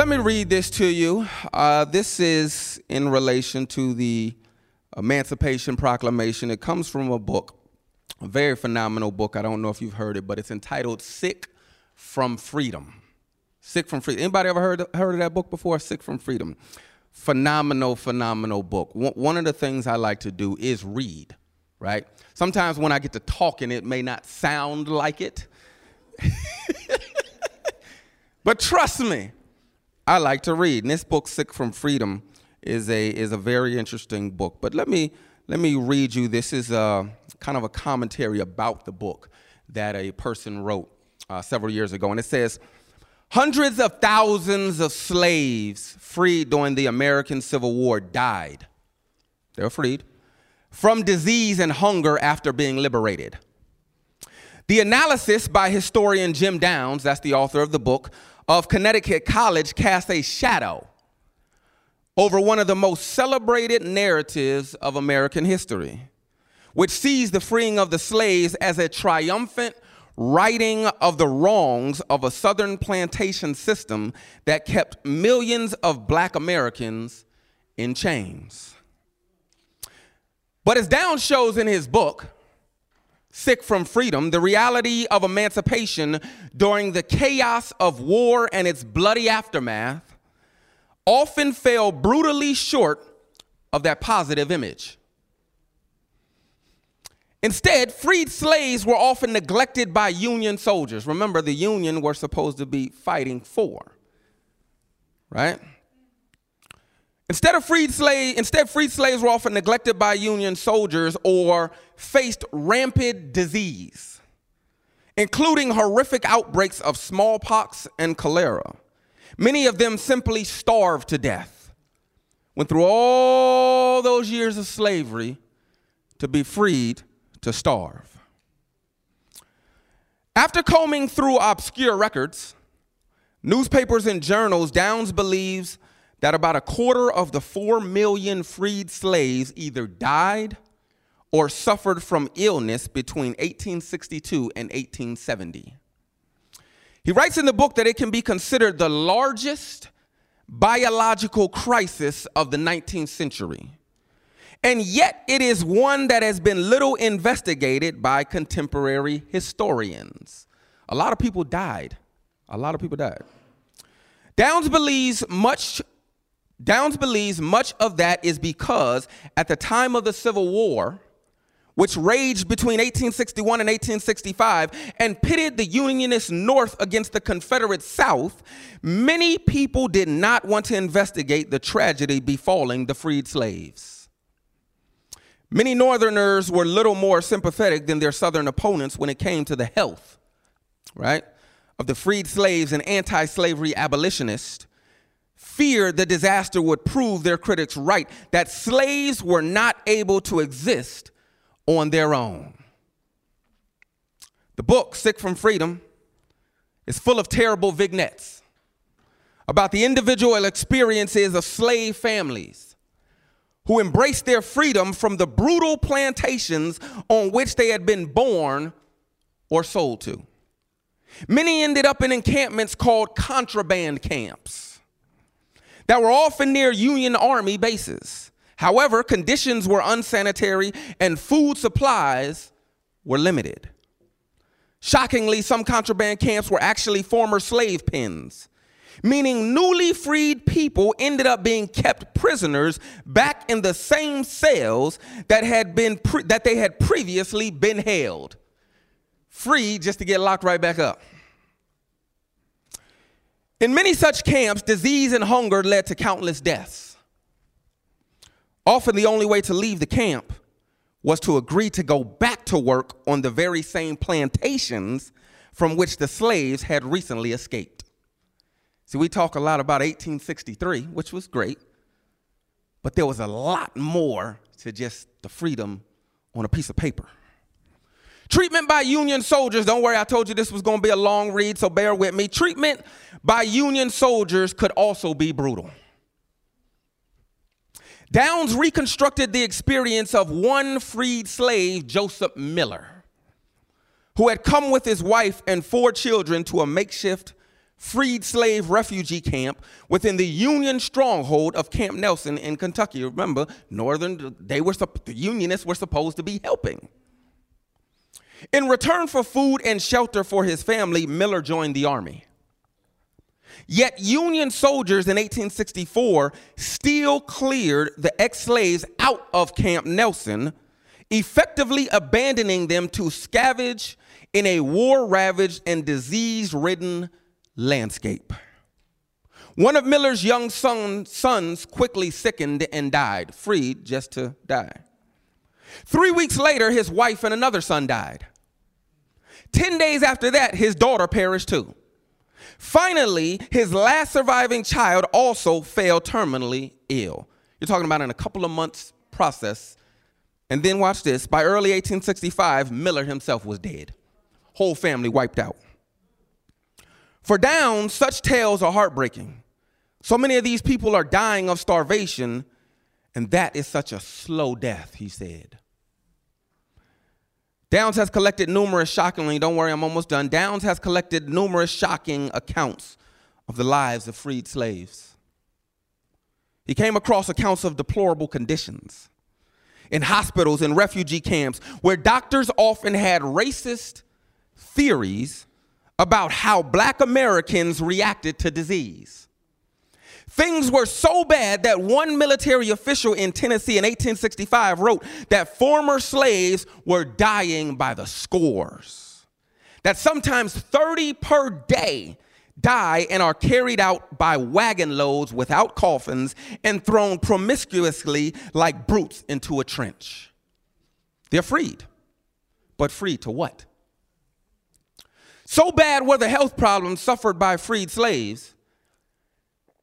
let me read this to you. Uh, this is in relation to the Emancipation Proclamation. It comes from a book, a very phenomenal book. I don't know if you've heard it, but it's entitled Sick from Freedom. Sick from Freedom. Anybody ever heard, heard of that book before? Sick from Freedom. Phenomenal, phenomenal book. One of the things I like to do is read, right? Sometimes when I get to talking, it may not sound like it. but trust me, I like to read. And this book, Sick from Freedom, is a is a very interesting book. But let me let me read you. This is a, kind of a commentary about the book that a person wrote uh, several years ago, and it says. Hundreds of thousands of slaves freed during the American Civil War died. They were freed from disease and hunger after being liberated. The analysis by historian Jim Downs, that's the author of the book, of Connecticut College cast a shadow over one of the most celebrated narratives of American history, which sees the freeing of the slaves as a triumphant righting of the wrongs of a southern plantation system that kept millions of black Americans in chains. But as Down shows in his book, sick from freedom, the reality of emancipation during the chaos of war and its bloody aftermath often fell brutally short of that positive image. Instead, freed slaves were often neglected by Union soldiers. Remember, the Union were supposed to be fighting for, right? Instead of freed slaves, instead freed slaves were often neglected by Union soldiers or faced rampant disease, including horrific outbreaks of smallpox and cholera. Many of them simply starved to death. Went through all those years of slavery to be freed to starve. After combing through obscure records, newspapers and journals, Downs believes that about a quarter of the four million freed slaves either died or suffered from illness between 1862 and 1870. He writes in the book that it can be considered the largest biological crisis of the 19th century. And yet, it is one that has been little investigated by contemporary historians. A lot of people died. A lot of people died. Downs believes much Downs believes much of that is because at the time of the Civil War, which raged between 1861 and 1865 and pitted the Unionist North against the Confederate South, many people did not want to investigate the tragedy befalling the freed slaves. Many Northerners were little more sympathetic than their Southern opponents when it came to the health, right, of the freed slaves and anti slavery abolitionists feared the disaster would prove their critics right, that slaves were not able to exist on their own. The book, Sick from Freedom, is full of terrible vignettes about the individual experiences of slave families who embraced their freedom from the brutal plantations on which they had been born or sold to. Many ended up in encampments called contraband camps that were often near Union Army bases. However, conditions were unsanitary and food supplies were limited. Shockingly, some contraband camps were actually former slave pens, meaning newly freed people ended up being kept prisoners back in the same cells that had been pre- that they had previously been held, free just to get locked right back up. In many such camps, disease and hunger led to countless deaths. Often, the only way to leave the camp was to agree to go back to work on the very same plantations from which the slaves had recently escaped. See, we talk a lot about 1863, which was great, but there was a lot more to just the freedom on a piece of paper. Treatment by Union soldiers, don't worry, I told you this was going to be a long read, so bear with me. Treatment by Union soldiers could also be brutal. Downs reconstructed the experience of one freed slave, Joseph Miller, who had come with his wife and four children to a makeshift freed slave refugee camp within the Union stronghold of Camp Nelson in Kentucky. Remember, Northern, they were, the Unionists were supposed to be helping. In return for food and shelter for his family, Miller joined the army. Yet Union soldiers in 1864 still cleared the ex slaves out of Camp Nelson, effectively abandoning them to scavenge in a war ravaged and disease ridden landscape. One of Miller's young son, sons quickly sickened and died, freed just to die. Three weeks later, his wife and another son died. Ten days after that, his daughter perished too. Finally, his last surviving child also fell terminally ill. You're talking about in a couple of months process. And then watch this. By early 1865, Miller himself was dead. Whole family wiped out. For Downs, such tales are heartbreaking. So many of these people are dying of starvation, and that is such a slow death, he said. Downs has collected numerous shockingly, don't worry, I'm almost done. Downs has collected numerous shocking accounts of the lives of freed slaves. He came across accounts of deplorable conditions in hospitals and refugee camps where doctors often had racist theories about how black Americans reacted to disease. Things were so bad that one military official in Tennessee in 1865 wrote that former slaves were dying by the scores. That sometimes 30 per day die and are carried out by wagon loads without coffins and thrown promiscuously like brutes into a trench. They're freed. But free to what? So bad were the health problems suffered by freed slaves,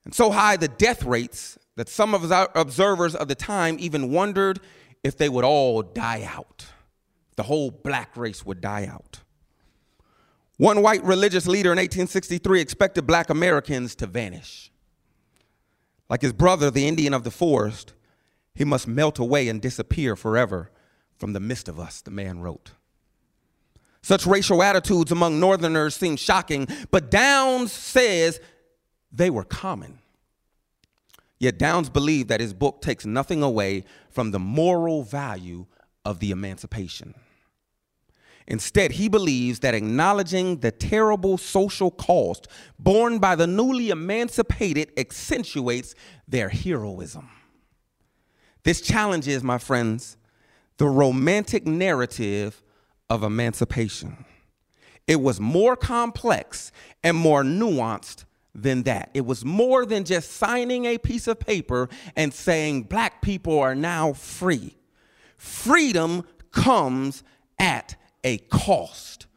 and so high the death rates that some of the observers of the time even wondered if they would all die out. The whole black race would die out. One white religious leader in 1863 expected black Americans to vanish. Like his brother, the Indian of the forest, he must melt away and disappear forever from the midst of us, the man wrote. Such racial attitudes among Northerners seem shocking, but Downs says they were common. Yet Downs believed that his book takes nothing away from the moral value of the emancipation. Instead, he believes that acknowledging the terrible social cost borne by the newly emancipated accentuates their heroism. This challenges, my friends, the romantic narrative of emancipation. It was more complex and more nuanced than that. It was more than just signing a piece of paper and saying black people are now free. Freedom comes at a cost,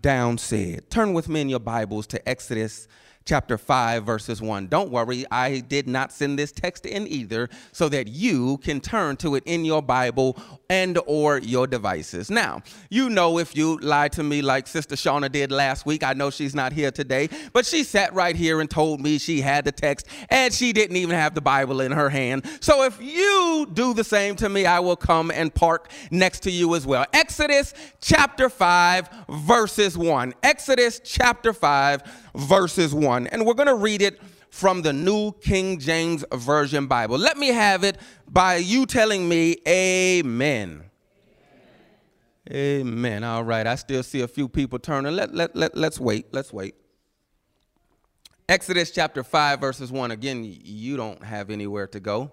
Down said. Turn with me in your Bibles to Exodus chapter 5 verses 1 don't worry i did not send this text in either so that you can turn to it in your bible and or your devices. Now you know if you lied to me like sister shauna did last week i know she's not here today but she sat right here and told me she had the text and she didn't even have the bible in her hand. So if you do the same to me i will come and park next to you as well. Exodus chapter 5 verses 1 exodus chapter 5 verses 1. And we're going to read it from the New King James Version Bible. Let me have it by you telling me, Amen. Amen. All right. I still see a few people turning. Let, let, let, let's wait. Let's wait. Exodus chapter 5, verses 1. Again, you don't have anywhere to go.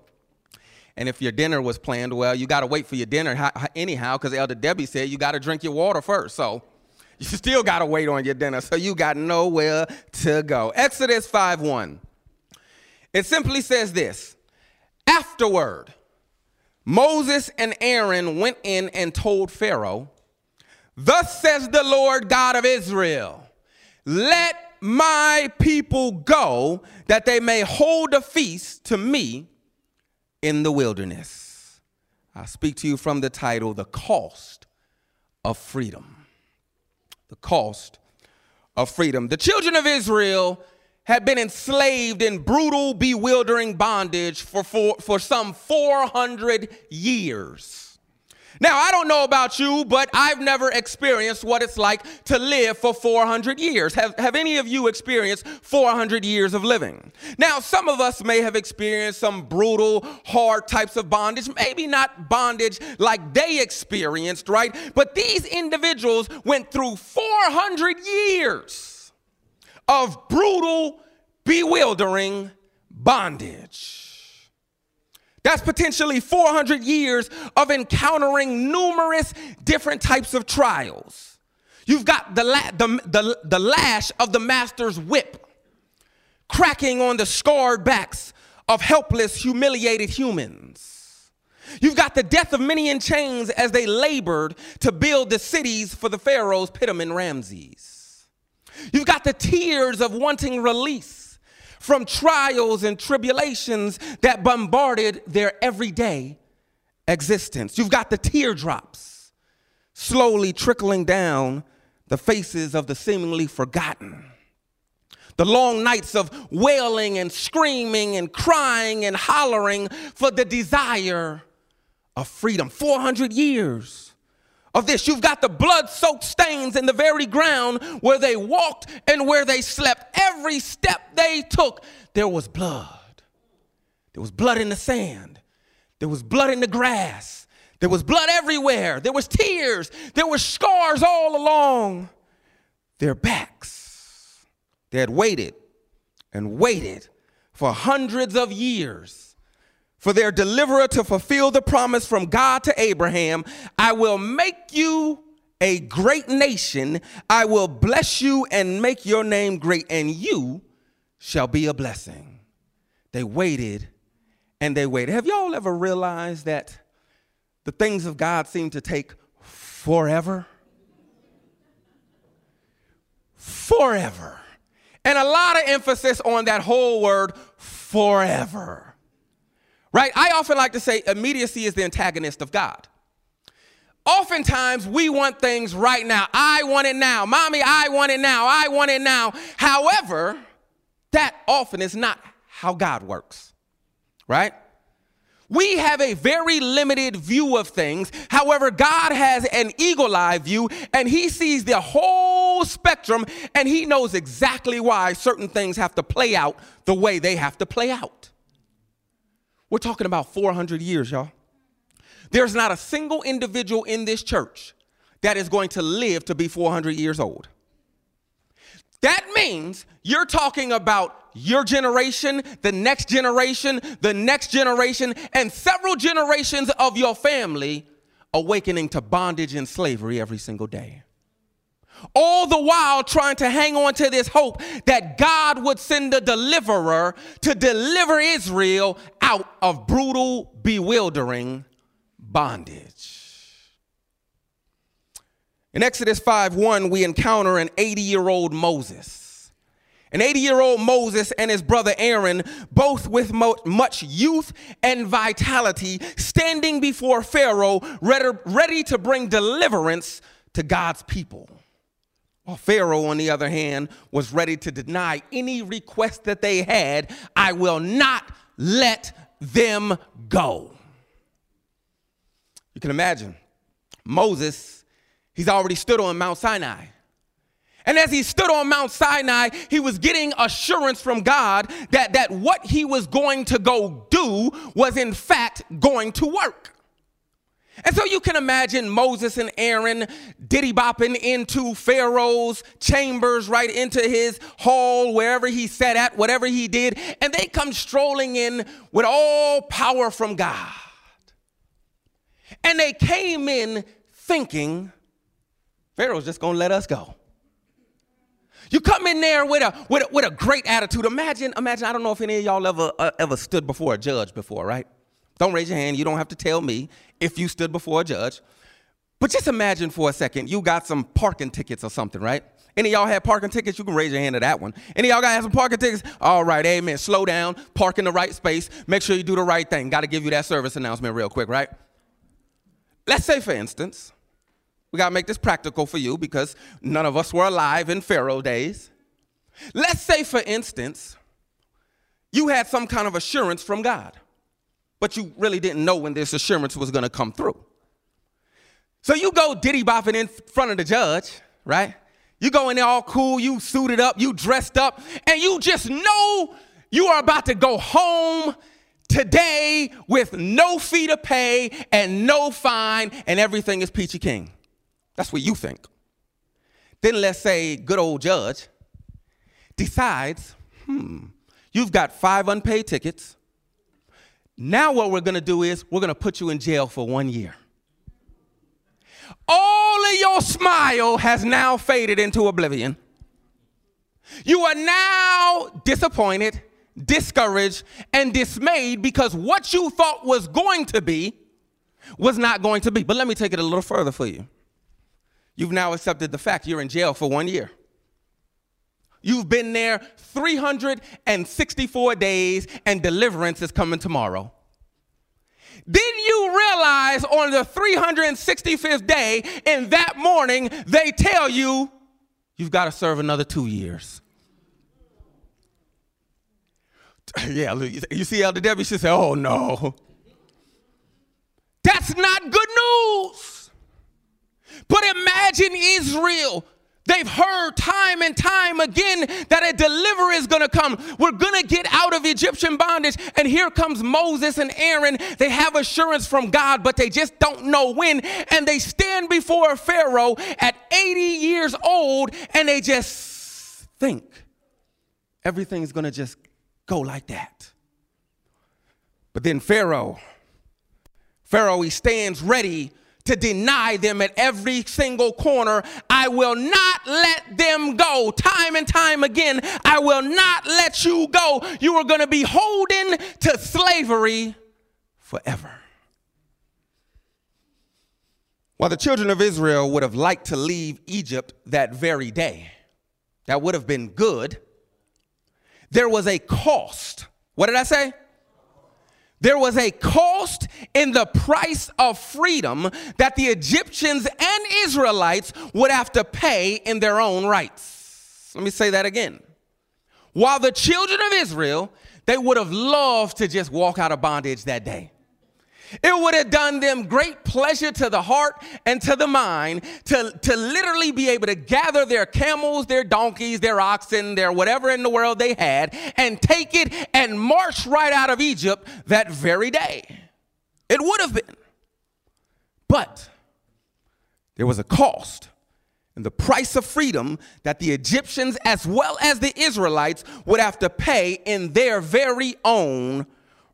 And if your dinner was planned, well, you got to wait for your dinner anyhow, because Elder Debbie said you got to drink your water first. So you still got to wait on your dinner, so you got nowhere to go. Exodus 5 1. It simply says this Afterward, Moses and Aaron went in and told Pharaoh, Thus says the Lord God of Israel, let my people go that they may hold a feast to me in the wilderness. I speak to you from the title, The Cost of Freedom the cost of freedom. The children of Israel had been enslaved in brutal, bewildering bondage for, for, for some 400 years. Now, I don't know about you, but I've never experienced what it's like to live for 400 years. Have, have any of you experienced 400 years of living? Now, some of us may have experienced some brutal, hard types of bondage, maybe not bondage like they experienced, right? But these individuals went through 400 years of brutal, bewildering bondage. That's potentially 400 years of encountering numerous different types of trials. You've got the, la- the, the, the lash of the master's whip cracking on the scarred backs of helpless, humiliated humans. You've got the death of many in chains as they labored to build the cities for the pharaohs, Pithom and Ramses. You've got the tears of wanting release from trials and tribulations that bombarded their everyday existence. You've got the teardrops slowly trickling down the faces of the seemingly forgotten. The long nights of wailing and screaming and crying and hollering for the desire of freedom. 400 years of this. You've got the blood soaked stains in the very ground where they walked and where they slept. Every step they took, there was blood. There was blood in the sand, there was blood in the grass, there was blood everywhere, there was tears, there were scars all along their backs. They had waited and waited for hundreds of years for their deliverer to fulfill the promise from God to Abraham I will make you a great nation, I will bless you and make your name great, and you shall be a blessing. They waited and they waited. Have y'all ever realized that the things of God seem to take forever? Forever. And a lot of emphasis on that whole word, forever right? I often like to say immediacy is the antagonist of God. Oftentimes, we want things right now. I want it now. Mommy, I want it now. I want it now. However, that often is not how God works, right? We have a very limited view of things. However, God has an eagle eye view and he sees the whole spectrum and he knows exactly why certain things have to play out the way they have to play out. We're talking about 400 years, y'all. There's not a single individual in this church that is going to live to be 400 years old. That means you're talking about your generation, the next generation, the next generation, and several generations of your family awakening to bondage and slavery every single day all the while trying to hang on to this hope that God would send a deliverer to deliver Israel out of brutal, bewildering bondage. In Exodus 5 1, we encounter an 80 year old Moses. An 80 year old Moses and his brother Aaron, both with much youth and vitality, standing before Pharaoh, ready to bring deliverance to God's people. Pharaoh, on the other hand, was ready to deny any request that they had. I will not let them go. You can imagine Moses, he's already stood on Mount Sinai. And as he stood on Mount Sinai, he was getting assurance from God that, that what he was going to go do was, in fact, going to work. And so you can imagine Moses and Aaron diddy bopping into Pharaoh's chambers, right into his hall, wherever he sat at, whatever he did, and they come strolling in with all power from God. And they came in thinking, Pharaoh's just gonna let us go. You come in there with a, with a, with a great attitude. Imagine, imagine, I don't know if any of y'all ever, uh, ever stood before a judge before, right? Don't raise your hand. You don't have to tell me if you stood before a judge. But just imagine for a second, you got some parking tickets or something, right? Any y'all had parking tickets? You can raise your hand to that one. Any y'all got some parking tickets? All right, amen. Slow down, park in the right space, make sure you do the right thing. Got to give you that service announcement real quick, right? Let's say, for instance, we got to make this practical for you because none of us were alive in Pharaoh days. Let's say, for instance, you had some kind of assurance from God but you really didn't know when this assurance was going to come through. So you go diddy bopping in front of the judge, right? You go in there all cool, you suited up, you dressed up, and you just know you are about to go home today with no fee to pay and no fine, and everything is peachy king. That's what you think. Then let's say good old judge decides, hmm, you've got five unpaid tickets. Now what we're gonna do is we're gonna put you in jail for one year. All of your smile has now faded into oblivion. You are now disappointed, discouraged, and dismayed because what you thought was going to be was not going to be. But let me take it a little further for you. You've now accepted the fact you're in jail for one year. You've been there 364 days, and deliverance is coming tomorrow. Then you realize on the 365th day, in that morning, they tell you you've got to serve another two years. Yeah, you see Elder Debbie, she said, Oh no. That's not good news. But imagine Israel They've heard time and time again that a deliverer is going to come. We're going to get out of Egyptian bondage. And here comes Moses and Aaron. They have assurance from God, but they just don't know when. And they stand before Pharaoh at 80 years old and they just think everything's going to just go like that. But then Pharaoh, Pharaoh, he stands ready to deny them at every single corner. I will not let them go. Time and time again, I will not let you go. You are going to be holding to slavery forever. While the children of Israel would have liked to leave Egypt that very day, that would have been good, there was a cost. What did I say? There was a cost in the price of freedom that the Egyptians and Israelites would have to pay in their own rights. Let me say that again. While the children of Israel, they would have loved to just walk out of bondage that day. It would have done them great pleasure to the heart and to the mind to, to literally be able to gather their camels, their donkeys, their oxen, their whatever in the world they had, and take it and march right out of Egypt that very day. It would have been. But there was a cost and the price of freedom that the Egyptians, as well as the Israelites, would have to pay in their very own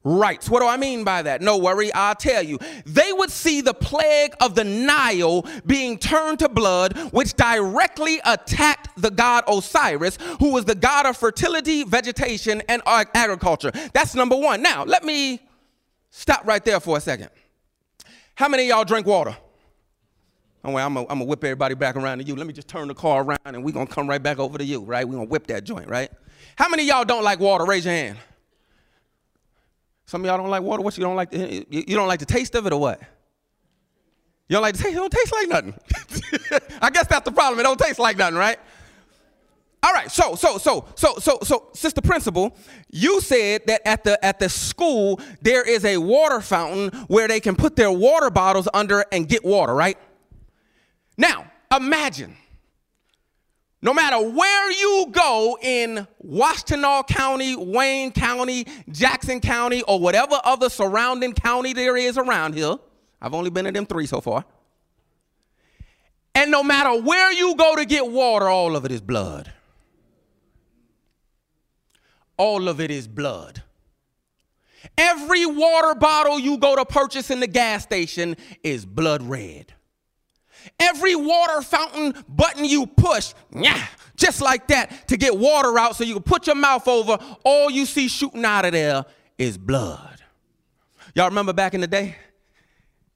rights. What do I mean by that? No worry, I'll tell you. They would see the plague of the Nile being turned to blood, which directly attacked the god Osiris, who was the god of fertility, vegetation, and agriculture. That's number one. Now, let me stop right there for a second. How many y'all drink water? Oh, well, I'm going to whip everybody back around to you. Let me just turn the car around and we're going to come right back over to you, right? We're going to whip that joint, right? How many y'all don't like water? Raise your hand. Some of y'all don't like water. What you don't like? The, you don't like the taste of it or what? You don't like the taste? It don't taste like nothing. I guess that's the problem. It don't taste like nothing, right? All right. So, so, so, so, so, so, sister principal, you said that at the at the school there is a water fountain where they can put their water bottles under and get water, right? Now, imagine no matter where you go in Washtenaw County, Wayne County, Jackson County, or whatever other surrounding county there is around here, I've only been in them three so far. And no matter where you go to get water, all of it is blood. All of it is blood. Every water bottle you go to purchase in the gas station is blood red. Every water fountain button you push, yeah, just like that, to get water out so you can put your mouth over, all you see shooting out of there is blood. Y'all remember back in the day?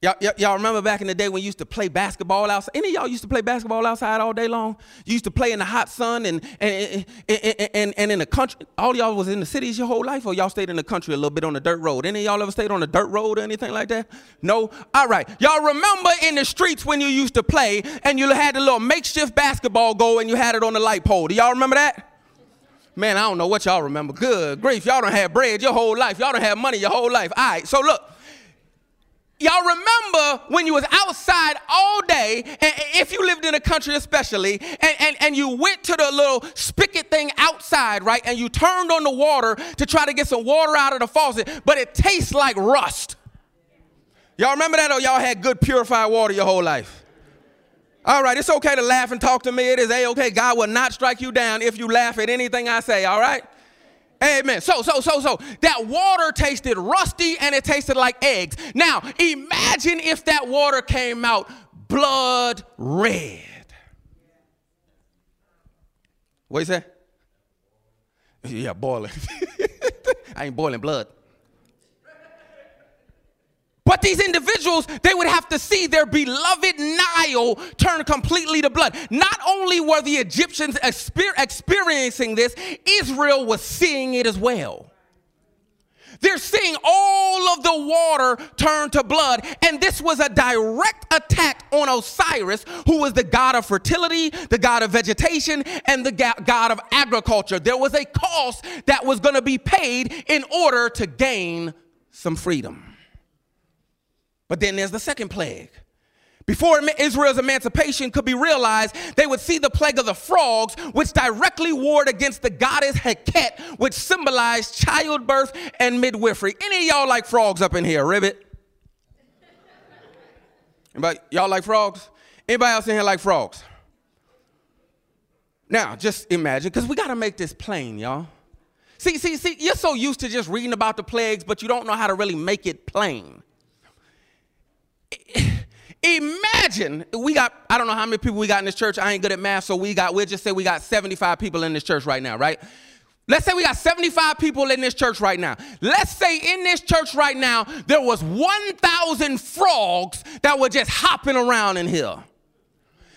Y'all, y'all remember back in the day when you used to play basketball outside? Any of y'all used to play basketball outside all day long? You used to play in the hot sun and, and, and, and, in the country. All y'all was in the cities your whole life, or y'all stayed in the country a little bit on the dirt road? Any of y'all ever stayed on the dirt road or anything like that? No? All right. Y'all remember in the streets when you used to play and you had a little makeshift basketball goal and you had it on the light pole. Do y'all remember that? Man, I don't know what y'all remember. Good grief. Y'all don't have bread your whole life. Y'all don't have money your whole life. All right. So look Y'all remember when you was outside all day, and if you lived in a country especially, and, and, and you went to the little spigot thing outside, right, and you turned on the water to try to get some water out of the faucet, but it tastes like rust. Y'all remember that, or y'all had good purified water your whole life? All right, it's okay to laugh and talk to me. It is a-okay. God will not strike you down if you laugh at anything I say, all right? Amen. So, so, so, so that water tasted rusty and it tasted like eggs. Now, imagine if that water came out blood red. What you say? Yeah, boiling. I ain't boiling blood. But these individuals, they would have to see their beloved Nile turn completely to blood. Not only were the Egyptians exper- experiencing this, Israel was seeing it as well. They're seeing all of the water turn to blood. And this was a direct attack on Osiris, who was the god of fertility, the god of vegetation, and the god of agriculture. There was a cost that was going to be paid in order to gain some freedom. But then there's the second plague. Before Israel's emancipation could be realized, they would see the plague of the frogs, which directly warred against the goddess Heket, which symbolized childbirth and midwifery. Any of y'all like frogs up in here? Ribbit? Anybody, y'all like frogs? Anybody else in here like frogs? Now, just imagine, because we got to make this plain, y'all. See, see, see, you're so used to just reading about the plagues, but you don't know how to really make it plain. Imagine we got, I don't know how many people we got in this church. I ain't good at math, so we got, we'll just say we got 75 people in this church right now, right? Let's say we got 75 people in this church right now. Let's say in this church right now, there was 1,000 frogs that were just hopping around in here.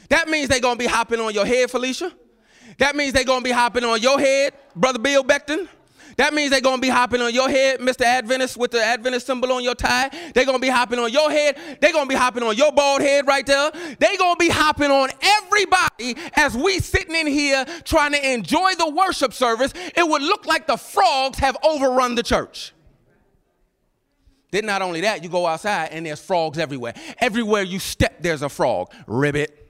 That means they're gonna be hopping on your head, Felicia. That means they're gonna be hopping on your head, Brother Bill Beckton. That means they're going to be hopping on your head, Mr. Adventist, with the Adventist symbol on your tie. They're going to be hopping on your head. They're going to be hopping on your bald head right there. They're going to be hopping on everybody as we sitting in here trying to enjoy the worship service. It would look like the frogs have overrun the church. Then not only that, you go outside and there's frogs everywhere. Everywhere you step, there's a frog. Ribbit.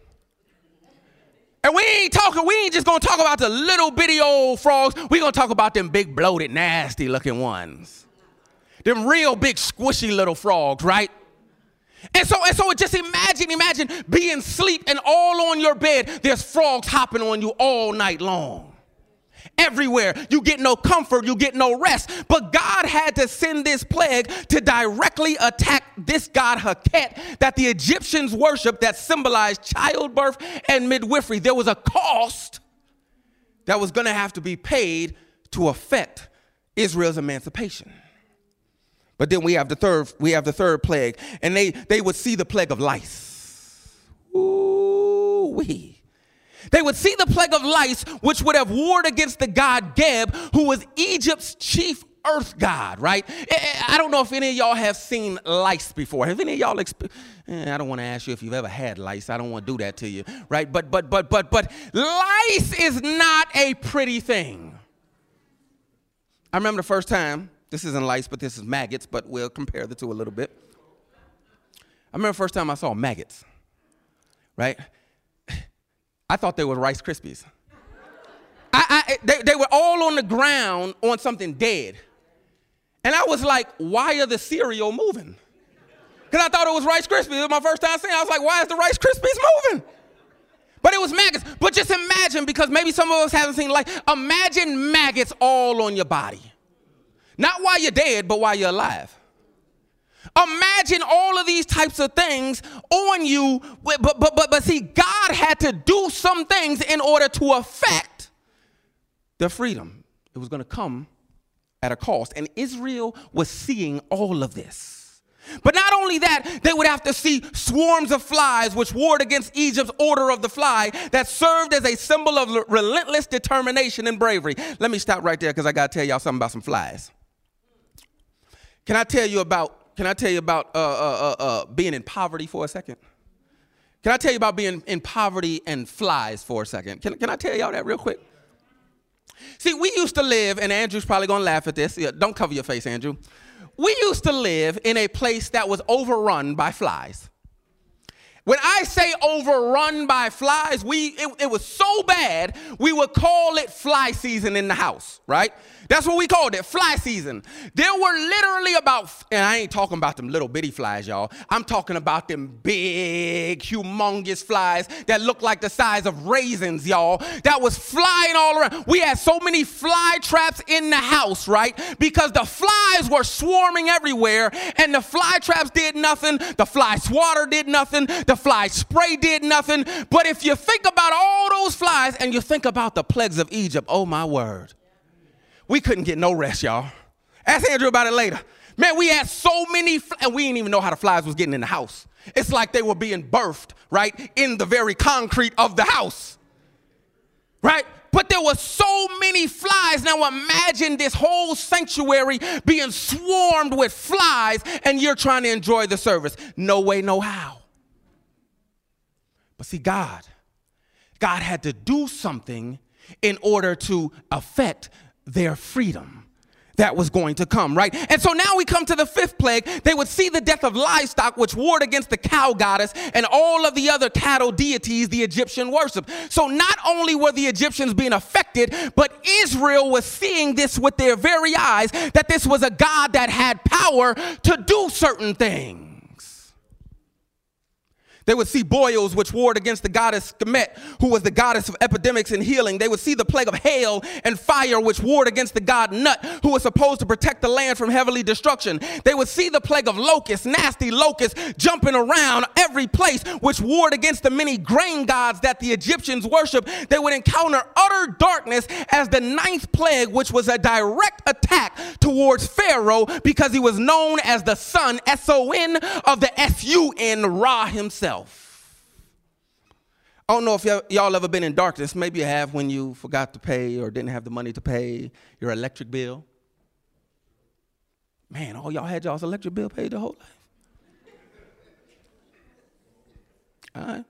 And we ain't talking, we ain't just gonna talk about the little bitty old frogs. we gonna talk about them big, bloated, nasty looking ones. Them real big, squishy little frogs, right? And so, and so just imagine, imagine being asleep and all on your bed, there's frogs hopping on you all night long everywhere. You get no comfort, you get no rest. But God had to send this plague to directly attack this god Heket that the Egyptians worshiped that symbolized childbirth and midwifery. There was a cost that was going to have to be paid to affect Israel's emancipation. But then we have the third, we have the third plague, and they, they would see the plague of lice. Ooh wee. They would see the plague of lice, which would have warred against the god Geb, who was Egypt's chief earth god, right? Eh, eh, I don't know if any of y'all have seen lice before. Have any of y'all eh, I don't want to ask you if you've ever had lice. I don't want to do that to you, right? But but but but but lice is not a pretty thing. I remember the first time, this isn't lice, but this is maggots, but we'll compare the two a little bit. I remember the first time I saw maggots, right? I thought they were Rice Krispies. I, I, they, they were all on the ground on something dead. And I was like, why are the cereal moving? Because I thought it was Rice Krispies. It was my first time seeing it. I was like, why is the Rice Krispies moving? But it was maggots. But just imagine, because maybe some of us haven't seen like, imagine maggots all on your body. Not while you're dead, but while you're alive. Imagine all of these types of things on you, but, but, but, but see, God had to do some things in order to affect the freedom. It was going to come at a cost. And Israel was seeing all of this. But not only that, they would have to see swarms of flies, which warred against Egypt's order of the fly, that served as a symbol of relentless determination and bravery. Let me stop right there because I got to tell y'all something about some flies. Can I tell you about can I tell you about uh, uh, uh, uh, being in poverty for a second? Can I tell you about being in poverty and flies for a second? Can, can I tell y'all that real quick? See, we used to live, and Andrew's probably gonna laugh at this. Yeah, don't cover your face, Andrew. we used to live in a place that was overrun by flies. When I say overrun by flies, we it, it, was so bad we would call it fly season in the house, right? That's what we called it, fly season. There were literally about, and I ain't talking about them little bitty flies, y'all. I'm talking about them big, humongous flies that look like the size of raisins, y'all, that was flying all around. We had so many fly traps in the house, right? Because the flies were swarming everywhere, and the fly traps did nothing. The fly swatter did nothing. The fly spray did nothing. But if you think about all those flies and you think about the plagues of Egypt, oh my word we couldn't get no rest, y'all. Ask Andrew about it later. Man, we had so many, and we didn't even know how the flies was getting in the house. It's like they were being birthed, right, in the very concrete of the house, right? But there were so many flies. Now imagine this whole sanctuary being swarmed with flies, and you're trying to enjoy the service. No way, no how. But see, God, God had to do something in order to affect their freedom that was going to come, right? And so now we come to the fifth plague. They would see the death of livestock, which warred against the cow goddess and all of the other cattle deities the Egyptian worship. So not only were the Egyptians being affected, but Israel was seeing this with their very eyes that this was a God that had power to do certain things. They would see boils, which warred against the goddess Sekhmet, who was the goddess of epidemics and healing. They would see the plague of hail and fire, which warred against the god Nut, who was supposed to protect the land from heavenly destruction. They would see the plague of locusts, nasty locusts jumping around every place, which warred against the many grain gods that the Egyptians worshiped. They would encounter utter darkness as the ninth plague, which was a direct attack towards Pharaoh because he was known as the son, S O N, of the S U N, Ra himself. I don't know if y'all ever been in darkness. Maybe you have when you forgot to pay or didn't have the money to pay your electric bill. Man, all y'all had y'all's electric bill paid the whole life. All right.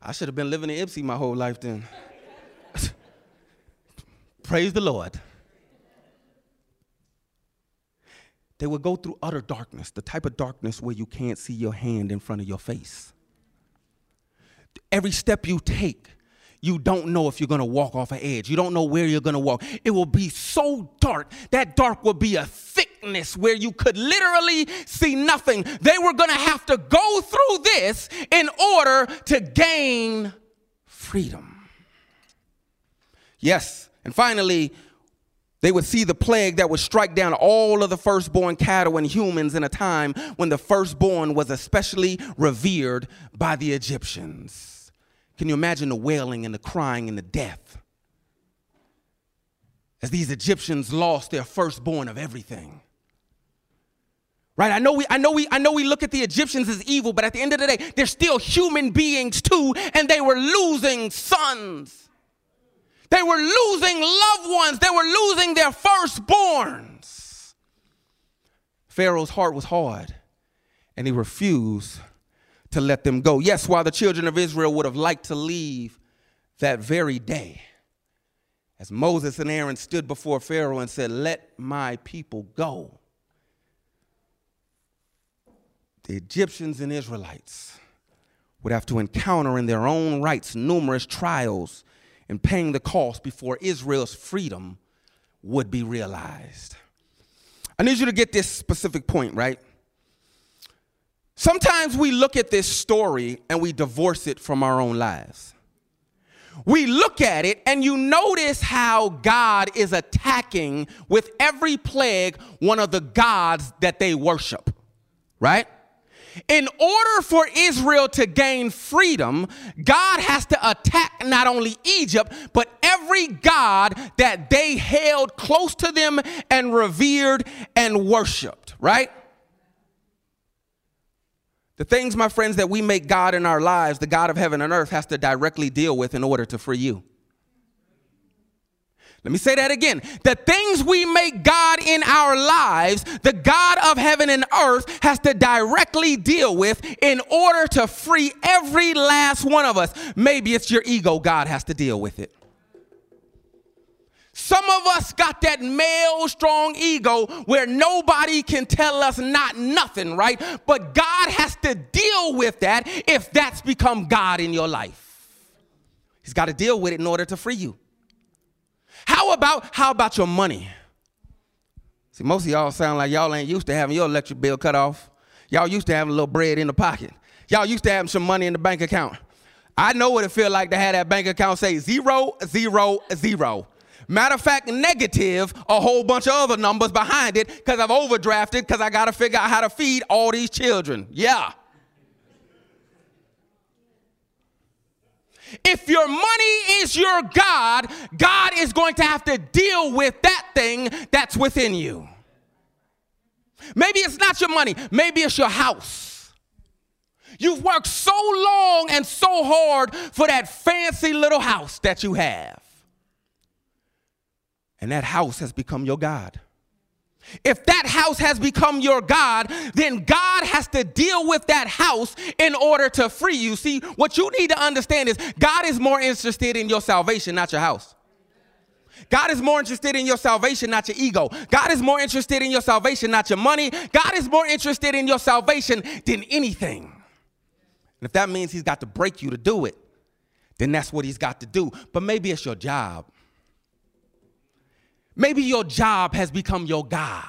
I should have been living in Ypsi my whole life then. Praise the Lord. They would go through utter darkness, the type of darkness where you can't see your hand in front of your face every step you take, you don't know if you're gonna walk off an edge. You don't know where you're gonna walk. It will be so dark. That dark will be a thickness where you could literally see nothing. They were gonna have to go through this in order to gain freedom. Yes, and finally, they would see the plague that would strike down all of the firstborn cattle and humans in a time when the firstborn was especially revered by the Egyptians. Can you imagine the wailing and the crying and the death? As these Egyptians lost their firstborn of everything. Right? I know we I know we I know we look at the Egyptians as evil, but at the end of the day, they're still human beings too, and they were losing sons. They were losing loved ones. They were losing their firstborns. Pharaoh's heart was hard, and he refused to let them go. Yes, while the children of Israel would have liked to leave that very day, as Moses and Aaron stood before Pharaoh and said, Let my people go. The Egyptians and Israelites would have to encounter in their own rights numerous trials and paying the cost before Israel's freedom would be realized. I need you to get this specific point, right? Sometimes we look at this story and we divorce it from our own lives. We look at it and you notice how God is attacking with every plague one of the gods that they worship, right? In order for Israel to gain freedom, God has to attack not only Egypt, but every god that they held close to them and revered and worshiped, right? The things, my friends, that we make God in our lives, the God of heaven and earth, has to directly deal with in order to free you. Let me say that again. The things we make God in our lives, the God of heaven and earth has to directly deal with in order to free every last one of us. Maybe it's your ego, God has to deal with it. Some of us got that male strong ego where nobody can tell us not nothing, right? But God has to deal with that if that's become God in your life. He's got to deal with it in order to free you. How about how about your money? See, most of y'all sound like y'all ain't used to having your electric bill cut off. Y'all used to having a little bread in the pocket. Y'all used to having some money in the bank account. I know what it feel like to have that bank account say zero, zero, zero. Matter of fact, negative a whole bunch of other numbers behind it because I've overdrafted because I got to figure out how to feed all these children. Yeah. If your money is your God, God is going to have to deal with that thing that's within you. Maybe it's not your money, maybe it's your house. You've worked so long and so hard for that fancy little house that you have and that house has become your God. If that house has become your God, then God has to deal with that house in order to free you. See, what you need to understand is God is more interested in your salvation, not your house. God is more interested in your salvation, not your ego. God is more interested in your salvation, not your money. God is more interested in your salvation than anything. And if that means He's got to break you to do it, then that's what He's got to do. But maybe it's your job. Maybe your job has become your God.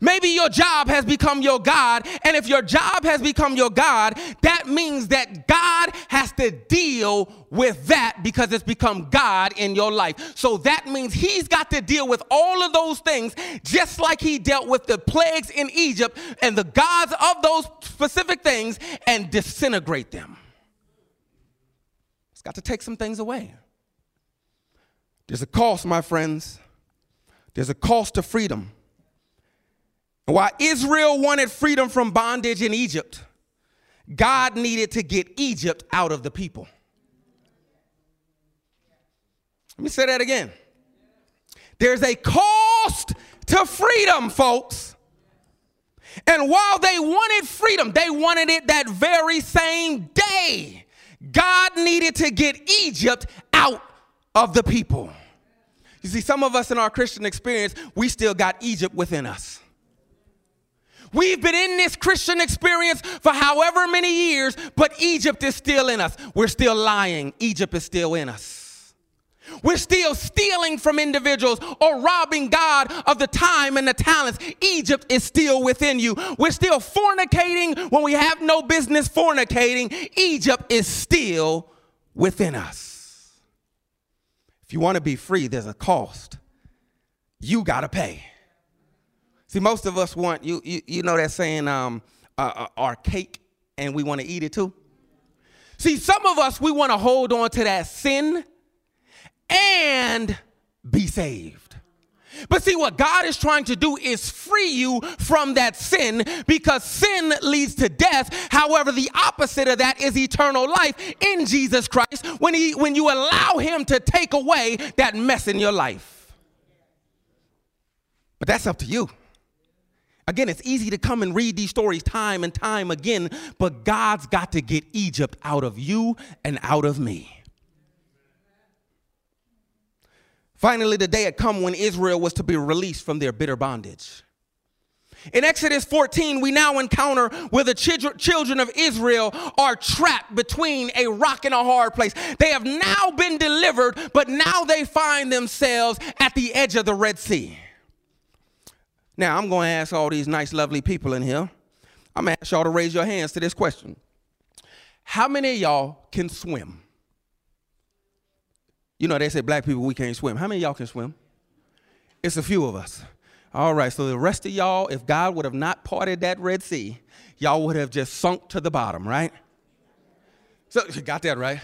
Maybe your job has become your God. And if your job has become your God, that means that God has to deal with that because it's become God in your life. So that means He's got to deal with all of those things, just like He dealt with the plagues in Egypt and the gods of those specific things and disintegrate them. He's got to take some things away. There's a cost, my friends. There's a cost to freedom. And while Israel wanted freedom from bondage in Egypt, God needed to get Egypt out of the people. Let me say that again. There's a cost to freedom, folks. And while they wanted freedom, they wanted it that very same day. God needed to get Egypt out of the people. You see, some of us in our Christian experience, we still got Egypt within us. We've been in this Christian experience for however many years, but Egypt is still in us. We're still lying. Egypt is still in us. We're still stealing from individuals or robbing God of the time and the talents. Egypt is still within you. We're still fornicating when we have no business fornicating. Egypt is still within us. If you want to be free, there's a cost. You got to pay. See, most of us want, you, you, you know that saying, um, uh, uh, our cake and we want to eat it too? See, some of us, we want to hold on to that sin and be saved. But see, what God is trying to do is free you from that sin because sin leads to death. However, the opposite of that is eternal life in Jesus Christ when, he, when you allow Him to take away that mess in your life. But that's up to you. Again, it's easy to come and read these stories time and time again, but God's got to get Egypt out of you and out of me. Finally, the day had come when Israel was to be released from their bitter bondage. In Exodus 14, we now encounter where the children of Israel are trapped between a rock and a hard place. They have now been delivered, but now they find themselves at the edge of the Red Sea. Now, I'm going to ask all these nice, lovely people in here, I'm going to ask y'all to raise your hands to this question How many of y'all can swim? You know, they say black people, we can't swim. How many y'all can swim? It's a few of us. All right, so the rest of y'all, if God would have not parted that Red Sea, y'all would have just sunk to the bottom, right? So you got that right.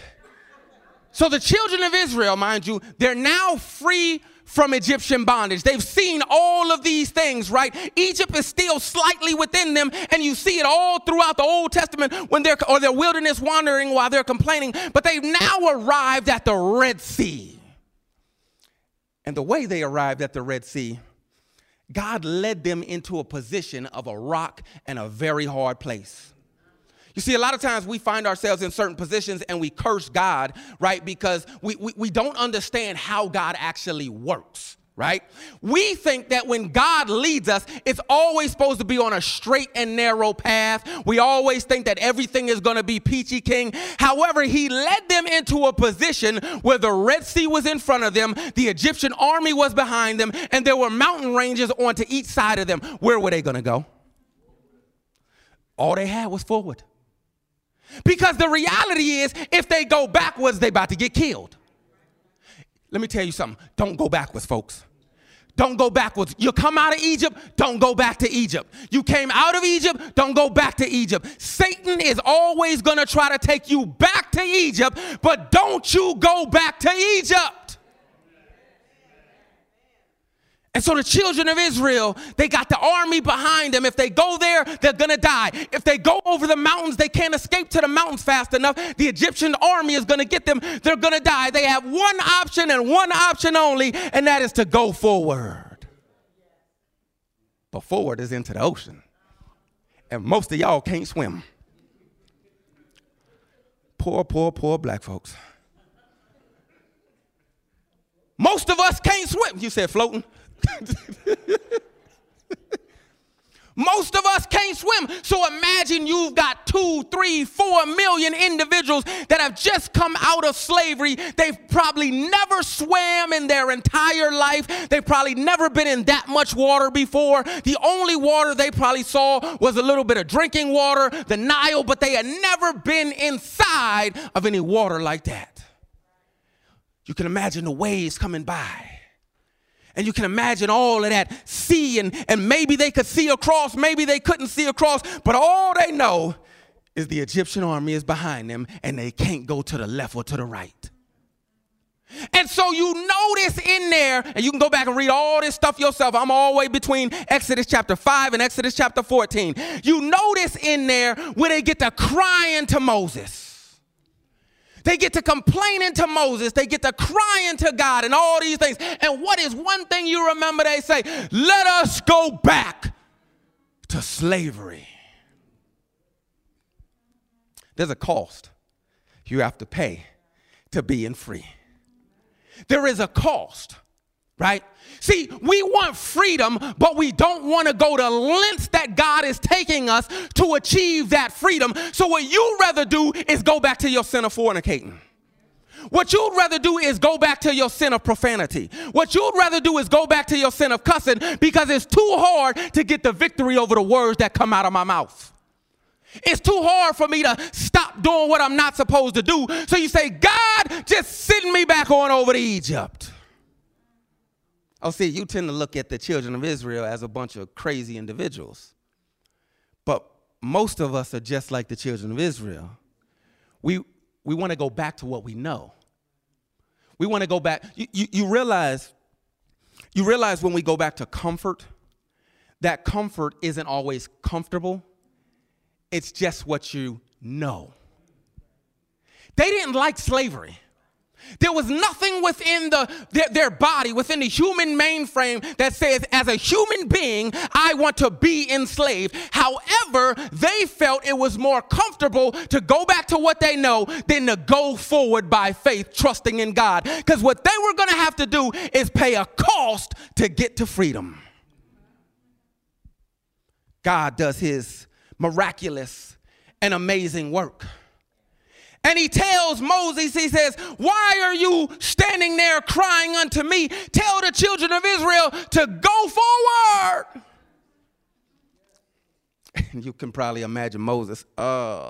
So the children of Israel, mind you, they're now free from Egyptian bondage. They've seen all of these things, right? Egypt is still slightly within them, and you see it all throughout the Old Testament when they're or their wilderness wandering while they're complaining. But they've now arrived at the Red Sea. And the way they arrived at the Red Sea, God led them into a position of a rock and a very hard place. You see, a lot of times we find ourselves in certain positions and we curse God, right? Because we, we, we don't understand how God actually works right? We think that when God leads us, it's always supposed to be on a straight and narrow path. We always think that everything is going to be peachy king. However, he led them into a position where the Red Sea was in front of them, the Egyptian army was behind them, and there were mountain ranges onto each side of them. Where were they going to go? All they had was forward. Because the reality is, if they go backwards, they about to get killed. Let me tell you something. Don't go backwards, folks. Don't go backwards. You come out of Egypt, don't go back to Egypt. You came out of Egypt, don't go back to Egypt. Satan is always going to try to take you back to Egypt, but don't you go back to Egypt. And so the children of Israel, they got the army behind them. If they go there, they're gonna die. If they go over the mountains, they can't escape to the mountains fast enough. The Egyptian army is gonna get them. They're gonna die. They have one option and one option only, and that is to go forward. But forward is into the ocean. And most of y'all can't swim. Poor, poor, poor black folks. Most of us can't swim. You said floating. Most of us can't swim. So imagine you've got two, three, four million individuals that have just come out of slavery. They've probably never swam in their entire life. They've probably never been in that much water before. The only water they probably saw was a little bit of drinking water, the Nile, but they had never been inside of any water like that. You can imagine the waves coming by and you can imagine all of that sea, and, and maybe they could see across, maybe they couldn't see across, but all they know is the Egyptian army is behind them and they can't go to the left or to the right. And so you notice in there, and you can go back and read all this stuff yourself. I'm all the way between Exodus chapter 5 and Exodus chapter 14. You notice in there where they get to crying to Moses. They get to complaining to Moses. They get to crying to God and all these things. And what is one thing you remember they say? Let us go back to slavery. There's a cost you have to pay to being free. There is a cost, right? See, we want freedom, but we don't want to go to lengths that God is taking us to achieve that freedom. So, what you'd rather do is go back to your sin of fornicating. What you'd rather do is go back to your sin of profanity. What you'd rather do is go back to your sin of cussing because it's too hard to get the victory over the words that come out of my mouth. It's too hard for me to stop doing what I'm not supposed to do. So you say, God, just send me back on over to Egypt. Oh, see, you tend to look at the children of Israel as a bunch of crazy individuals. But most of us are just like the children of Israel. We, we want to go back to what we know. We want to go back. You, you, you, realize, you realize when we go back to comfort, that comfort isn't always comfortable. It's just what you know. They didn't like slavery. There was nothing within the, their, their, body, within the human mainframe that says, as a human being, I want to be enslaved. However, they felt it was more comfortable to go back to what they know than to go forward by faith, trusting in God. Because what they were going to have to do is pay a cost to get to freedom. God does his miraculous and amazing work. And he tells Moses, he says, Why are you standing there crying unto me? Tell the children of Israel to go forward. And you can probably imagine Moses, uh.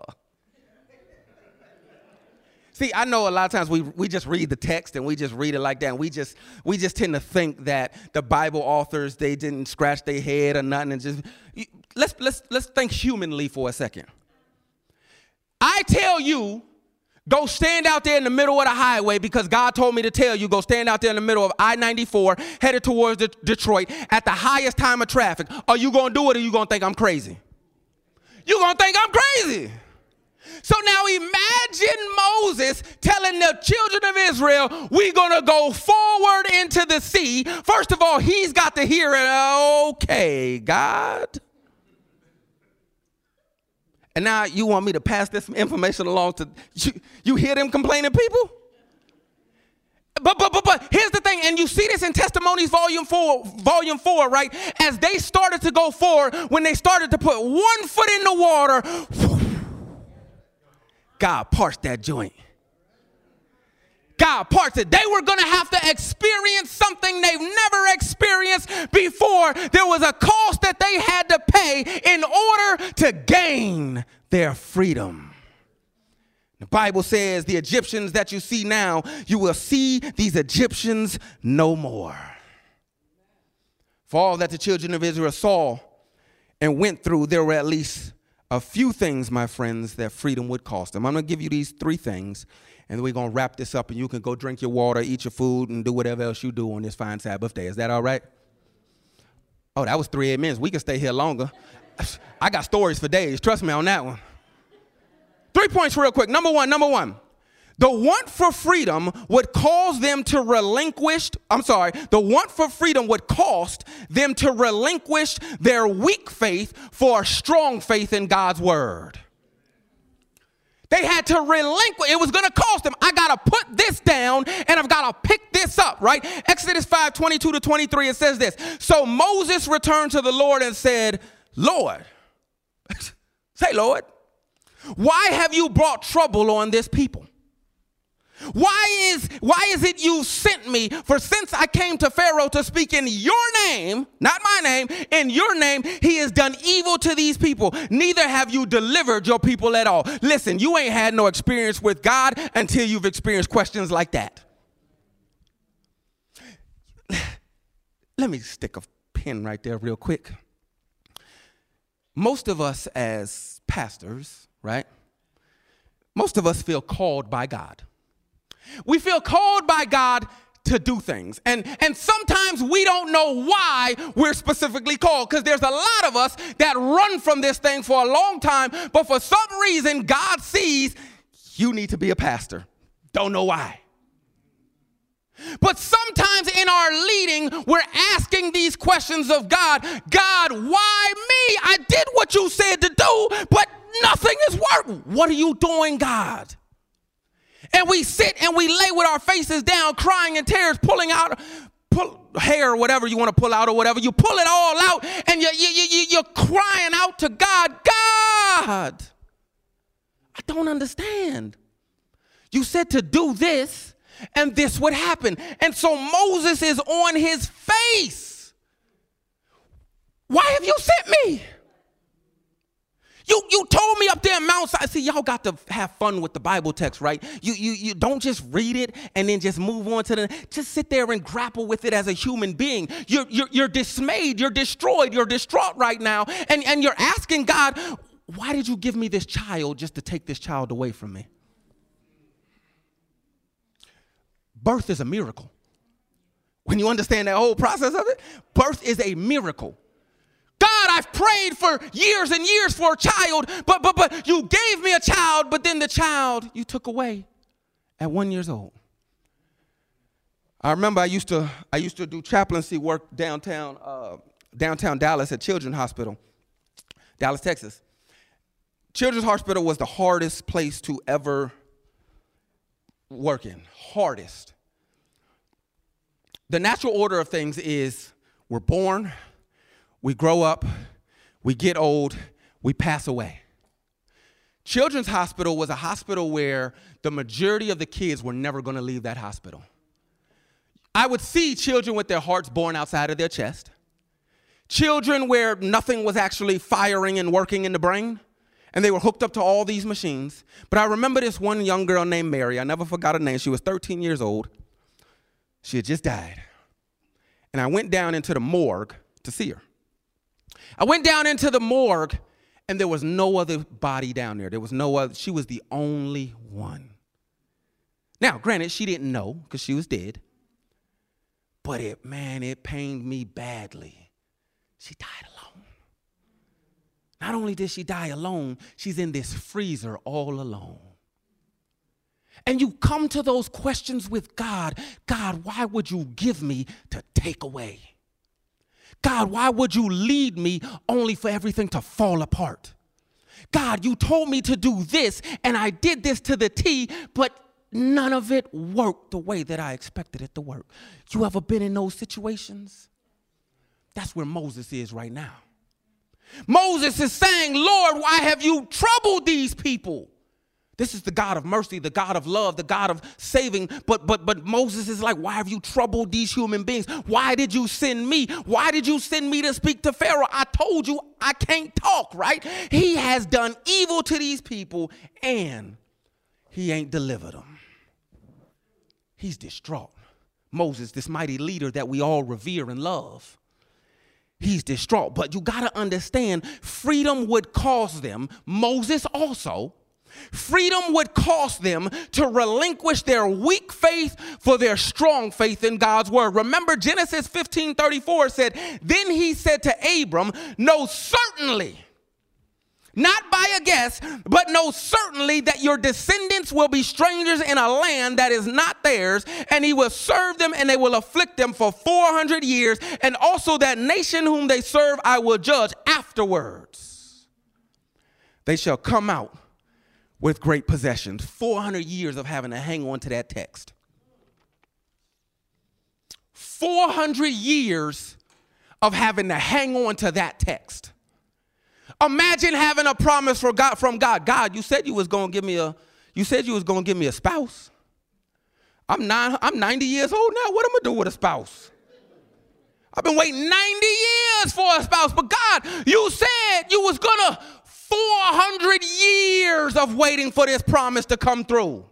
See, I know a lot of times we, we just read the text and we just read it like that. And we just we just tend to think that the Bible authors they didn't scratch their head or nothing and just let's let's let's think humanly for a second. I tell you Go stand out there in the middle of the highway because God told me to tell you, go stand out there in the middle of I 94 headed towards De- Detroit at the highest time of traffic. Are you going to do it or you going to think I'm crazy? You're going to think I'm crazy. So now imagine Moses telling the children of Israel, we're going to go forward into the sea. First of all, he's got to hear it. Okay, God. And now you want me to pass this information along to you, you hear them complaining people? But, but but but here's the thing, and you see this in Testimonies Volume 4, Volume 4, right? As they started to go forward, when they started to put one foot in the water, God parched that joint. God parts it. They were going to have to experience something they've never experienced before. There was a cost that they had to pay in order to gain their freedom. The Bible says the Egyptians that you see now, you will see these Egyptians no more. For all that the children of Israel saw and went through, there were at least a few things, my friends, that freedom would cost them. I'm going to give you these three things, and we're to wrap this up, and you can go drink your water, eat your food, and do whatever else you do on this fine Sabbath day. Is that all right? Oh, that was three eight minutes. We can stay here longer. I got stories for days. Trust me on that one. Three points, real quick. Number one, number one. The want for freedom would cause them to relinquish, I'm sorry, the want for freedom would cost them to relinquish their weak faith for a strong faith in God's word. They had to relinquish, it was gonna cost them. I gotta put this down and I've gotta pick this up, right? Exodus 5 22 to 23, it says this. So Moses returned to the Lord and said, Lord, say, Lord, why have you brought trouble on this people? Why is why is it you sent me? For since I came to Pharaoh to speak in your name, not my name, in your name, he has done evil to these people. Neither have you delivered your people at all. Listen, you ain't had no experience with God until you've experienced questions like that. Let me stick a pin right there real quick. Most of us as pastors right? Most of us feel called by God. We feel called by God to do things. And, and sometimes we don't know why we're specifically called because there's a lot of us that run from this thing for a long time, but for some reason, God sees you need to be a pastor. Don't know why. But sometimes in our leading, we're asking these questions of God God, why me? I did what you said to do, but Nothing is working. What are you doing, God? And we sit and we lay with our faces down, crying in tears, pulling out pull, hair or whatever you want to pull out or whatever. You pull it all out and you, you, you, you're crying out to God, God, I don't understand. You said to do this and this would happen. And so Moses is on his face. Why have you sent me? You, you told me up there in Mount Sinai. See, y'all got to have fun with the Bible text, right? You, you, you don't just read it and then just move on to the, just sit there and grapple with it as a human being. You're, you're, you're dismayed, you're destroyed, you're distraught right now. And, and you're asking God, why did you give me this child just to take this child away from me? Birth is a miracle. When you understand that whole process of it, birth is a miracle. I've prayed for years and years for a child, but but but you gave me a child, but then the child you took away at one years old. I remember I used to I used to do chaplaincy work downtown uh, downtown Dallas at Children's Hospital, Dallas, Texas. Children's Hospital was the hardest place to ever work in. Hardest. The natural order of things is we're born, we grow up, we get old, we pass away. Children's Hospital was a hospital where the majority of the kids were never going to leave that hospital. I would see children with their hearts born outside of their chest, children where nothing was actually firing and working in the brain, and they were hooked up to all these machines. But I remember this one young girl named Mary. I never forgot her name. She was 13 years old. She had just died. And I went down into the morgue to see her. I went down into the morgue and there was no other body down there. There was no other, she was the only one. Now, granted, she didn't know because she was dead, but it, man, it pained me badly. She died alone. Not only did she die alone, she's in this freezer all alone. And you come to those questions with God God, why would you give me to take away? God, why would you lead me only for everything to fall apart? God, you told me to do this, and I did this to the T, but none of it worked the way that I expected it to work. You ever been in those situations? That's where Moses is right now. Moses is saying, Lord, why have you troubled these people? This is the God of mercy, the God of love, the God of saving. But but but Moses is like, why have you troubled these human beings? Why did you send me? Why did you send me to speak to Pharaoh? I told you I can't talk, right? He has done evil to these people and he ain't delivered them. He's distraught. Moses, this mighty leader that we all revere and love he's distraught. But you got to understand, freedom would cause them, Moses also, Freedom would cost them to relinquish their weak faith for their strong faith in God's word. Remember Genesis 15 34 said, Then he said to Abram, Know certainly, not by a guess, but know certainly that your descendants will be strangers in a land that is not theirs, and he will serve them and they will afflict them for 400 years, and also that nation whom they serve I will judge afterwards. They shall come out with great possessions. 400 years of having to hang on to that text. 400 years of having to hang on to that text. Imagine having a promise for God from God. God, you said you was going to give me a you said you was going to give me a spouse. I'm nine, I'm 90 years old now. What am I going to do with a spouse? I've been waiting 90 years for a spouse, but God, you said you was going to 400 years of waiting for this promise to come through.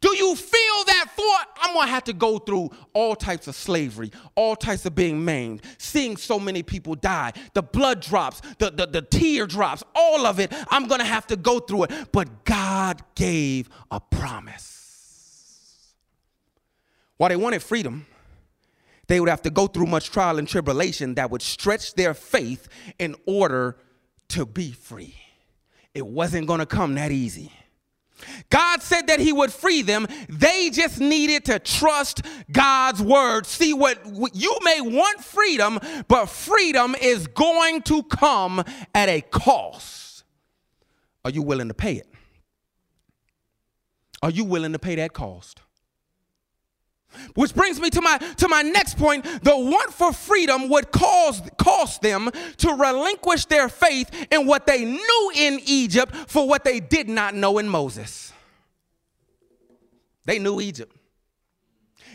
Do you feel that for I'm gonna have to go through all types of slavery, all types of being maimed, seeing so many people die, the blood drops, the, the, the tear drops, all of it. I'm gonna have to go through it. But God gave a promise. While they wanted freedom, they would have to go through much trial and tribulation that would stretch their faith in order to be free. It wasn't going to come that easy. God said that he would free them. They just needed to trust God's word. See what you may want freedom, but freedom is going to come at a cost. Are you willing to pay it? Are you willing to pay that cost? Which brings me to my to my next point. The want for freedom would cause cost them to relinquish their faith in what they knew in Egypt for what they did not know in Moses. They knew Egypt.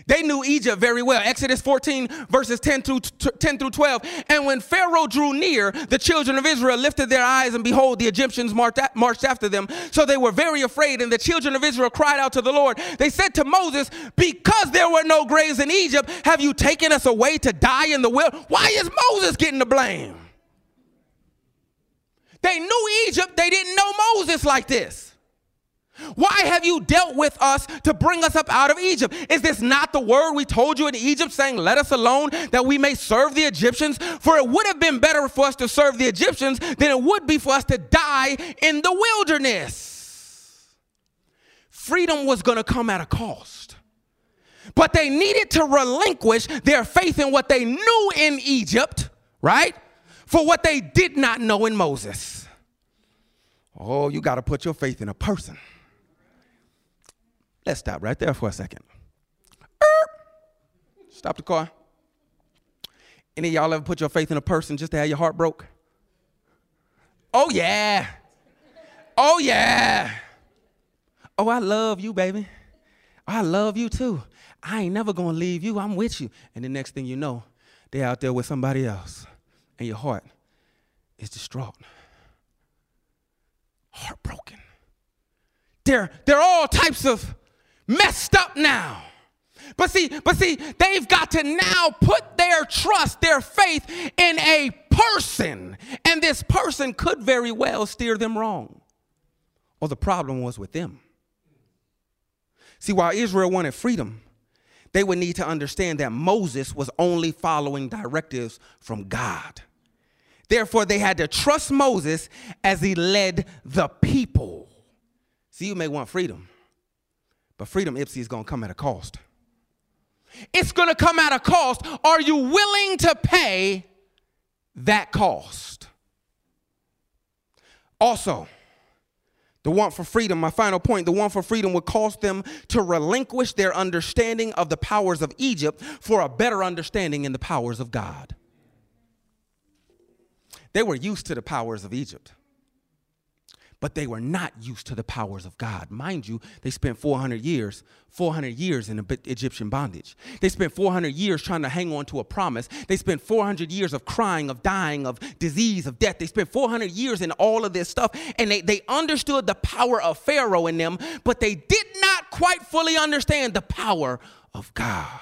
They knew Egypt very well. Exodus 14, verses 10 through, 10 through 12. And when Pharaoh drew near, the children of Israel lifted their eyes, and behold, the Egyptians marched after them. So they were very afraid, and the children of Israel cried out to the Lord. They said to Moses, Because there were no graves in Egypt, have you taken us away to die in the wilderness? Why is Moses getting the blame? They knew Egypt, they didn't know Moses like this. Why have you dealt with us to bring us up out of Egypt? Is this not the word we told you in Egypt, saying, Let us alone that we may serve the Egyptians? For it would have been better for us to serve the Egyptians than it would be for us to die in the wilderness. Freedom was going to come at a cost. But they needed to relinquish their faith in what they knew in Egypt, right? For what they did not know in Moses. Oh, you got to put your faith in a person. Let's stop right there for a second. Er! Stop the car. Any of y'all ever put your faith in a person just to have your heart broke? Oh, yeah. Oh, yeah. Oh, I love you, baby. I love you too. I ain't never gonna leave you. I'm with you. And the next thing you know, they're out there with somebody else, and your heart is distraught, heartbroken. There, there are all types of messed up now. But see, but see, they've got to now put their trust, their faith in a person. And this person could very well steer them wrong. Or the problem was with them. See, while Israel wanted freedom, they would need to understand that Moses was only following directives from God. Therefore, they had to trust Moses as he led the people. See, you may want freedom, but freedom, Ypsi, is going to come at a cost. It's going to come at a cost. Are you willing to pay that cost? Also, the want for freedom, my final point, the want for freedom would cause them to relinquish their understanding of the powers of Egypt for a better understanding in the powers of God. They were used to the powers of Egypt but they were not used to the powers of God. Mind you, they spent 400 years, 400 years in Egyptian bondage. They spent 400 years trying to hang on to a promise. They spent 400 years of crying, of dying, of disease, of death. They spent 400 years in all of this stuff, and they, they understood the power of Pharaoh in them, but they did not quite fully understand the power of God.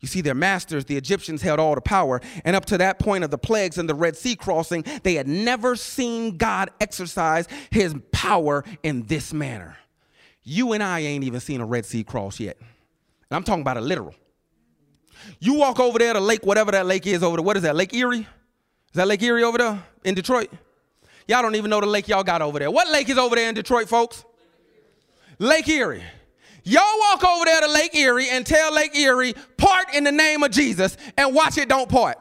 You see, their masters, the Egyptians, held all the power. And up to that point of the plagues and the Red Sea crossing, they had never seen God exercise his power in this manner. You and I ain't even seen a Red Sea cross yet. And I'm talking about a literal. You walk over there to Lake, whatever that lake is over there. What is that? Lake Erie? Is that Lake Erie over there in Detroit? Y'all don't even know the lake y'all got over there. What lake is over there in Detroit, folks? Lake Erie. Y'all walk over there to Lake Erie and tell Lake Erie, part in the name of Jesus, and watch it don't part.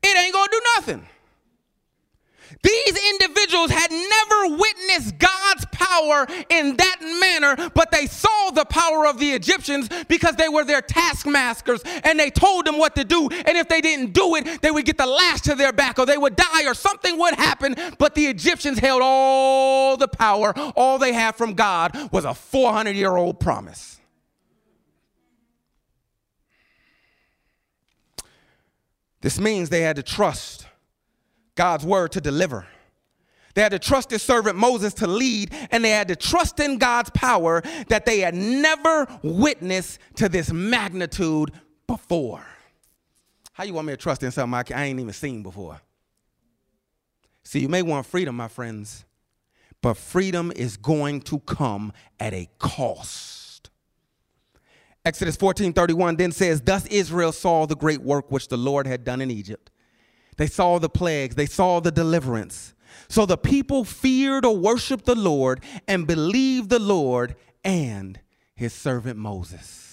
It ain't gonna do nothing. These individuals had never witnessed God's power in that manner, but they saw the power of the Egyptians because they were their taskmasters and they told them what to do. And if they didn't do it, they would get the lash to their back or they would die or something would happen. But the Egyptians held all the power. All they had from God was a 400 year old promise. This means they had to trust God's word to deliver. They had to trust his servant Moses to lead, and they had to trust in God's power that they had never witnessed to this magnitude before. How you want me to trust in something I ain't even seen before? See, you may want freedom, my friends, but freedom is going to come at a cost. Exodus 14 31 then says, Thus Israel saw the great work which the Lord had done in Egypt they saw the plagues, they saw the deliverance. So the people feared or worshiped the Lord and believed the Lord and his servant Moses.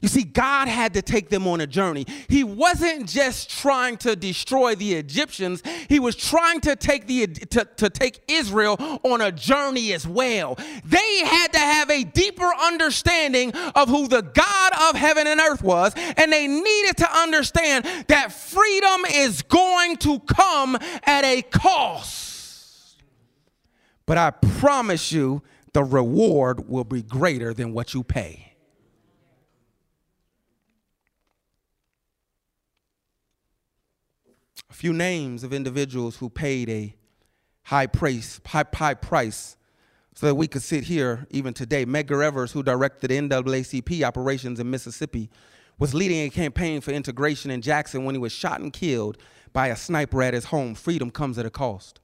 You see, God had to take them on a journey. He wasn't just trying to destroy the Egyptians, he was trying to take the to, to take Israel on a journey as well. They had to have a deeper understanding of who the God of heaven and earth was, and they needed to understand that freedom is going to come at a cost. But I promise you, the reward will be greater than what you pay. Few names of individuals who paid a high price, high, high price so that we could sit here even today. Medgar Evers, who directed NAACP operations in Mississippi, was leading a campaign for integration in Jackson when he was shot and killed by a sniper at his home. Freedom comes at a cost.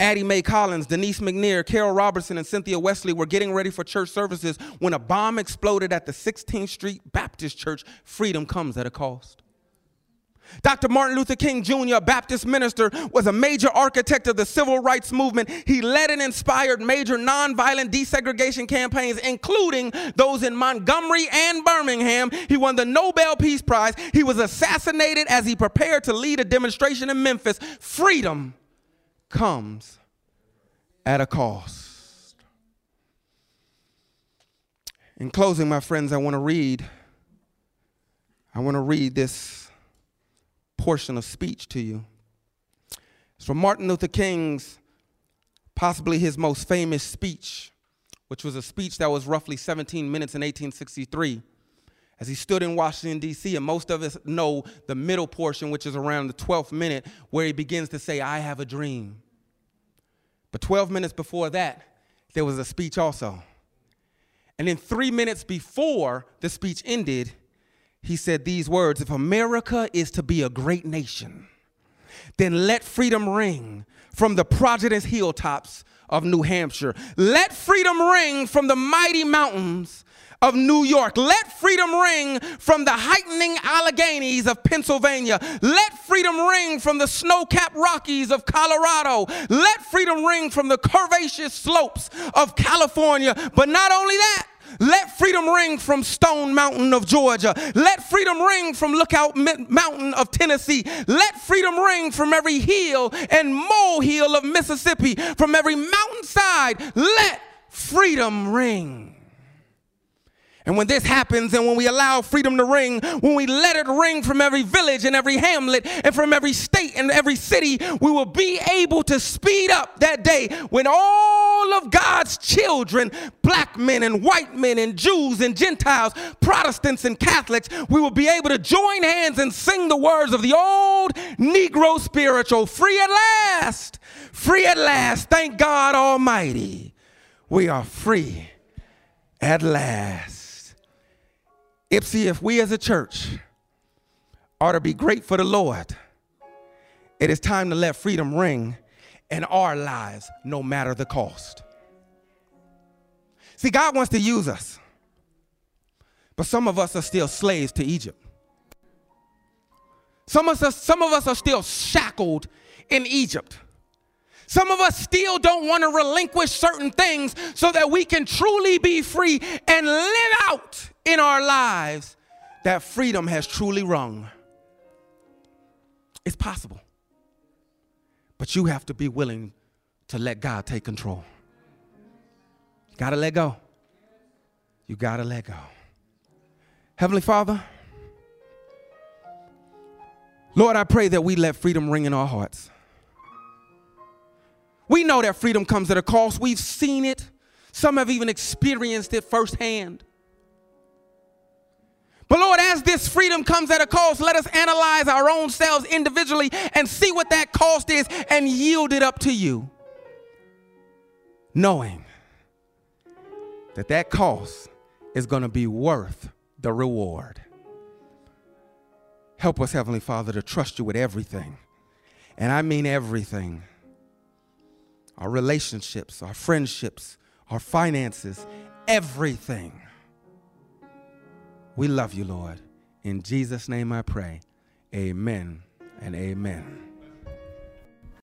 Addie Mae Collins, Denise McNair, Carol Robertson, and Cynthia Wesley were getting ready for church services when a bomb exploded at the 16th Street Baptist Church. Freedom comes at a cost. Dr. Martin Luther King Jr., a Baptist minister, was a major architect of the civil rights movement. He led and inspired major nonviolent desegregation campaigns, including those in Montgomery and Birmingham. He won the Nobel Peace Prize. He was assassinated as he prepared to lead a demonstration in Memphis. Freedom comes at a cost. In closing, my friends, I want to read. I want to read this portion of speech to you. It's from Martin Luther King's, possibly his most famous speech, which was a speech that was roughly 17 minutes in 1863 as he stood in Washington, D.C., and most of us know the middle portion, which is around the 12th minute, where he begins to say, I have a dream. But 12 minutes before that, there was a speech also. And then three minutes before the speech ended, he said these words If America is to be a great nation, then let freedom ring from the Providence hilltops of New Hampshire. Let freedom ring from the mighty mountains of New York. Let freedom ring from the heightening Alleghenies of Pennsylvania. Let freedom ring from the snow capped Rockies of Colorado. Let freedom ring from the curvaceous slopes of California. But not only that, Let freedom ring from Stone Mountain of Georgia. Let freedom ring from Lookout Mountain of Tennessee. Let freedom ring from every hill and molehill of Mississippi, from every mountainside. Let freedom ring. And when this happens, and when we allow freedom to ring, when we let it ring from every village and every hamlet and from every state and every city, we will be able to speed up that day when all of God's children, black men and white men and Jews and Gentiles, Protestants and Catholics, we will be able to join hands and sing the words of the old Negro spiritual free at last, free at last. Thank God Almighty. We are free at last. Ypsi, if we as a church are to be great for the Lord, it is time to let freedom ring in our lives, no matter the cost. See, God wants to use us, but some of us are still slaves to Egypt. Some of us, some of us are still shackled in Egypt. Some of us still don't want to relinquish certain things so that we can truly be free and live out in our lives that freedom has truly rung. It's possible. But you have to be willing to let God take control. You gotta let go. You gotta let go. Heavenly Father, Lord, I pray that we let freedom ring in our hearts. We know that freedom comes at a cost. We've seen it. Some have even experienced it firsthand. But Lord, as this freedom comes at a cost, let us analyze our own selves individually and see what that cost is and yield it up to you. Knowing that that cost is going to be worth the reward. Help us, Heavenly Father, to trust you with everything. And I mean everything our relationships, our friendships, our finances, everything. We love you, Lord. In Jesus' name I pray. Amen and amen.